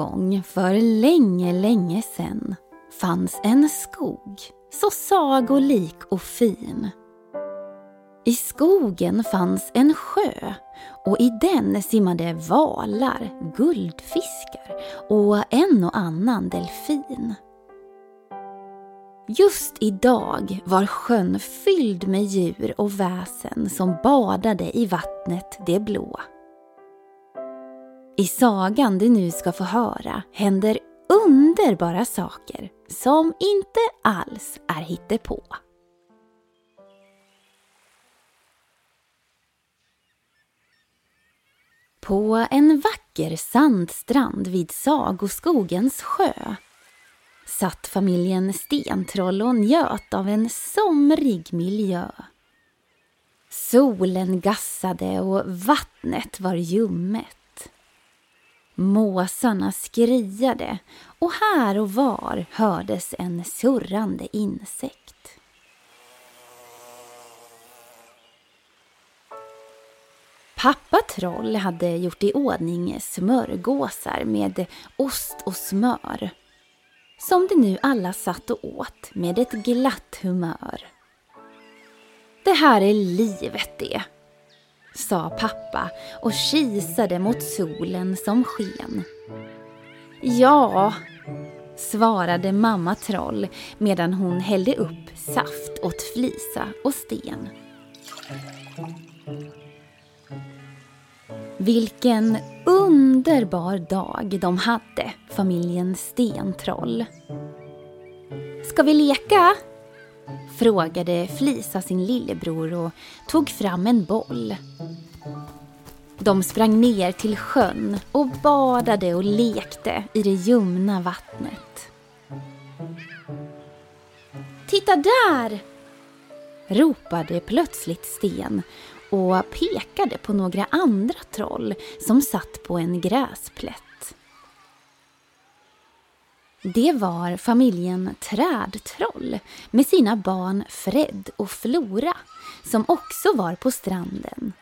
Gång för länge, länge sen fanns en skog så sagolik och fin. I skogen fanns en sjö och i den simmade valar, guldfiskar och en och annan delfin. Just idag var sjön fylld med djur och väsen som badade i vattnet det blå. I sagan du nu ska få höra händer underbara saker som inte alls är hittepå. På en vacker sandstrand vid Sagoskogens sjö satt familjen Stentroll och njöt av en somrig miljö. Solen gassade och vattnet var ljummet. Måsarna skriade och här och var hördes en surrande insekt. Pappa Troll hade gjort i ordning smörgåsar med ost och smör som de nu alla satt och åt med ett glatt humör. Det här är livet det, sa pappa och kisade mot solen som sken. Ja, svarade mamma Troll medan hon hällde upp saft åt Flisa och Sten. Vilken underbar dag de hade, familjen Stentroll. Ska vi leka? Frågade Flisa sin lillebror och tog fram en boll. De sprang ner till sjön och badade och lekte i det ljumna vattnet. Titta där! ropade plötsligt Sten och pekade på några andra troll som satt på en gräsplätt. Det var familjen Trädtroll med sina barn Fred och Flora som också var på stranden.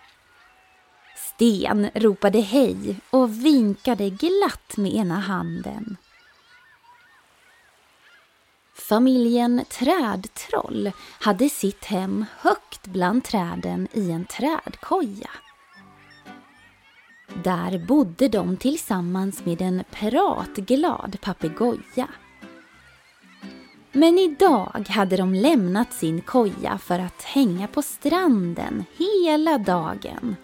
Sten ropade hej och vinkade glatt med ena handen. Familjen Trädtroll hade sitt hem högt bland träden i en trädkoja. Där bodde de tillsammans med en pratglad papegoja. Men idag hade de lämnat sin koja för att hänga på stranden hela dagen.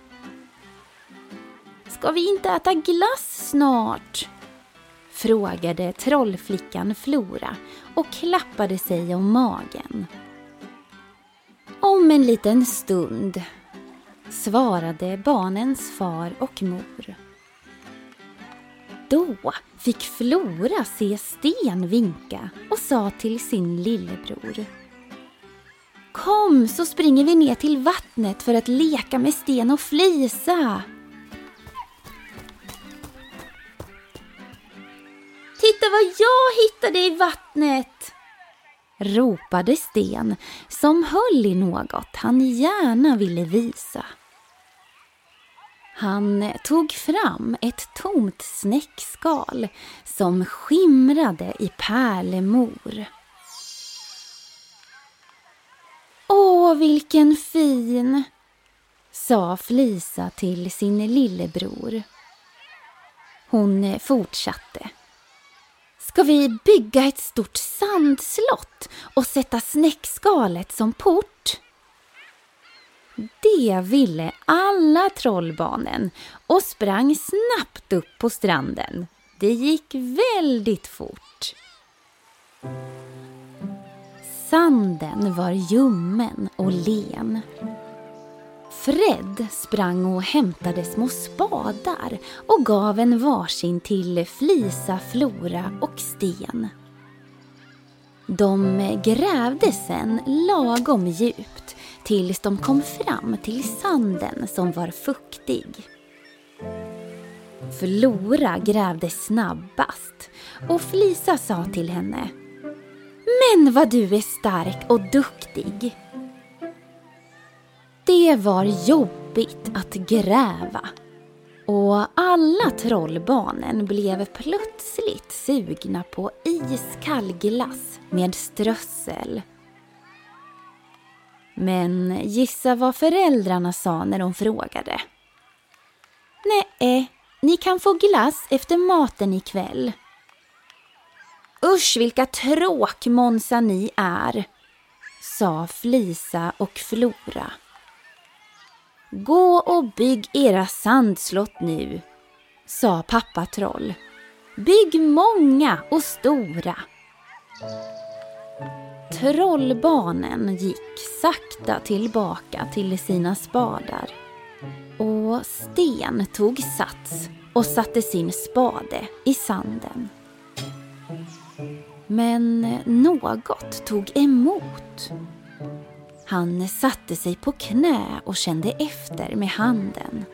Ska vi inte äta glass snart? frågade trollflickan Flora och klappade sig om magen. Om en liten stund, svarade barnens far och mor. Då fick Flora se Sten vinka och sa till sin lillebror. Kom så springer vi ner till vattnet för att leka med Sten och Flisa. Titta vad jag hittade i vattnet! Ropade Sten som höll i något han gärna ville visa. Han tog fram ett tomt snäckskal som skimrade i pärlemor. Åh, vilken fin! sa Flisa till sin lillebror. Hon fortsatte. Ska vi bygga ett stort sandslott och sätta snäckskalet som port? Det ville alla trollbarnen och sprang snabbt upp på stranden. Det gick väldigt fort. Sanden var ljummen och len. Fred sprang och hämtade små spadar och gav en varsin till Flisa, Flora och Sten. De grävde sen lagom djupt tills de kom fram till sanden som var fuktig. Flora grävde snabbast och Flisa sa till henne Men vad du är stark och duktig! Det var jobbigt att gräva och alla trollbarnen blev plötsligt sugna på iskall glass med strössel. Men gissa vad föräldrarna sa när de frågade. Nej, ni kan få glass efter maten ikväll. Usch vilka tråkmånsar ni är, sa Flisa och Flora. Gå och bygg era sandslott nu, sa pappa Troll. Bygg många och stora. Trollbarnen gick sakta tillbaka till sina spadar och Sten tog sats och satte sin spade i sanden. Men något tog emot. Han satte sig på knä och kände efter med handen.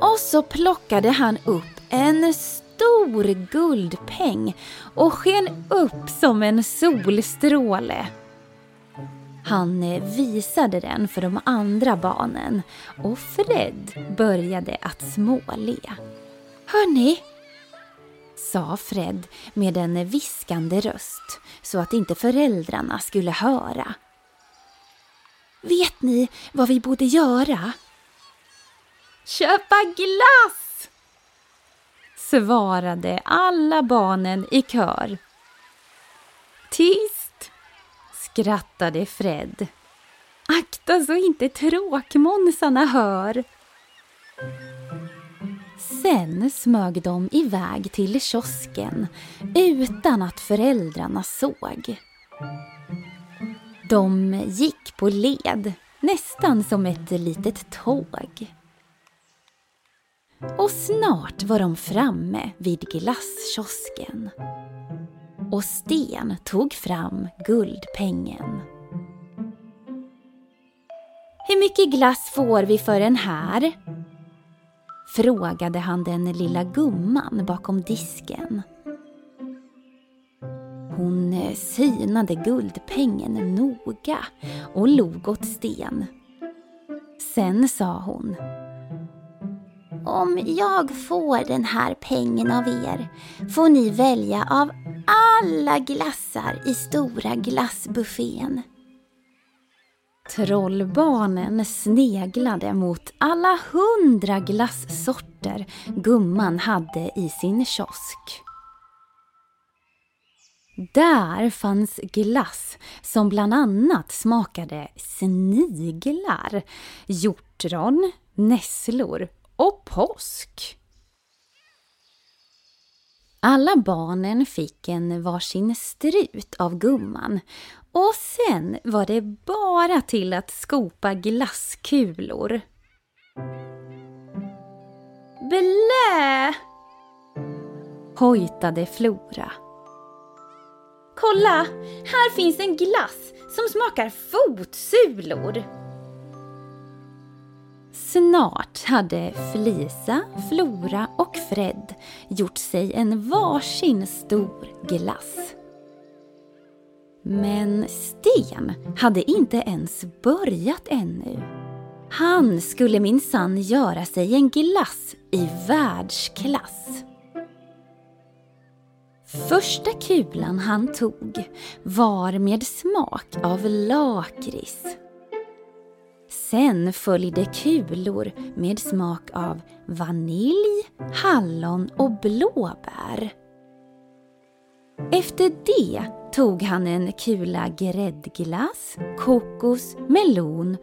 Och så plockade han upp en stor guldpeng och sken upp som en solstråle. Han visade den för de andra barnen och Fred började att småle. Hörni, sa Fred med en viskande röst så att inte föräldrarna skulle höra. Vet ni vad vi borde göra? Köpa glass! svarade alla barnen i kör. Tyst! skrattade Fred. Akta så inte tråkmånsarna hör. Sen smög de iväg till kiosken utan att föräldrarna såg. De gick på led, nästan som ett litet tåg. Och snart var de framme vid glasskiosken. Och Sten tog fram guldpengen. Hur mycket glass får vi för den här? Frågade han den lilla gumman bakom disken. Hon eh, synade guldpengen noga och log åt Sten. Sen sa hon om jag får den här pengen av er får ni välja av alla glassar i stora glassbuffén. Trollbarnen sneglade mot alla hundra glassorter gumman hade i sin kiosk. Där fanns glass som bland annat smakade sniglar, hjortron, nässlor och påsk. Alla barnen fick en varsin strut av gumman och sen var det bara till att skopa glasskulor. Blä! hojtade Flora. Kolla! Här finns en glass som smakar fotsulor. Snart hade Felisa, Flora och Fred gjort sig en varsin stor glass. Men Sten hade inte ens börjat ännu. Han skulle minsann göra sig en glass i världsklass. Första kulan han tog var med smak av lakrits. Sen följde kulor med smak av vanilj, hallon och blåbär. Efter det tog han en kula gräddglass, kokos, melon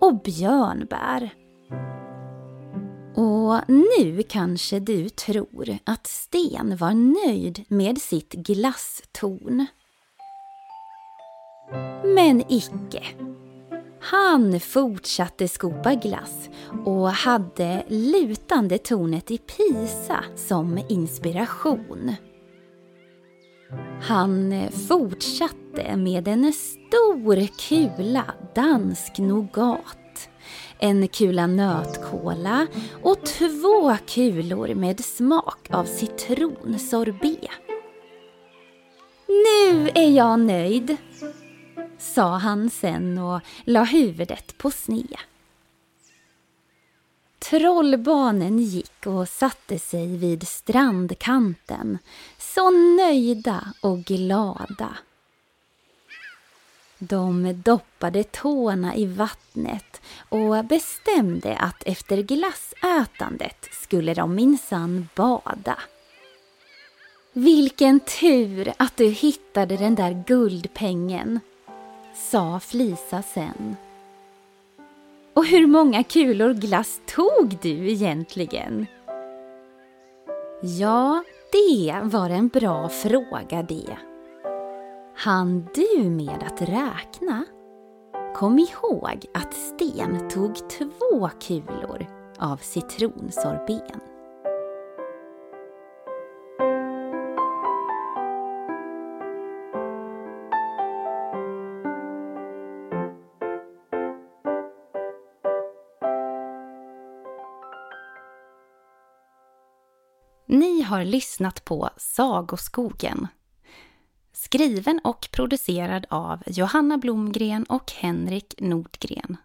och björnbär. Och nu kanske du tror att Sten var nöjd med sitt glasstorn. Men icke. Han fortsatte skopa glass och hade lutande tornet i Pisa som inspiration. Han fortsatte med en stor kula dansk nougat en kula nötkola och två kulor med smak av citronsorbet. Nu är jag nöjd, sa han sen och la huvudet på sned. Trollbarnen gick och satte sig vid strandkanten, så nöjda och glada. De doppade tårna i vattnet och bestämde att efter glassätandet skulle de minsann bada. Vilken tur att du hittade den där guldpengen, sa Flisa sen. Och hur många kulor glass tog du egentligen? Ja, det var en bra fråga det. Han du med att räkna? Kom ihåg att Sten tog två kulor av citronsorben. Ni har lyssnat på Sagoskogen. Skriven och producerad av Johanna Blomgren och Henrik Nordgren.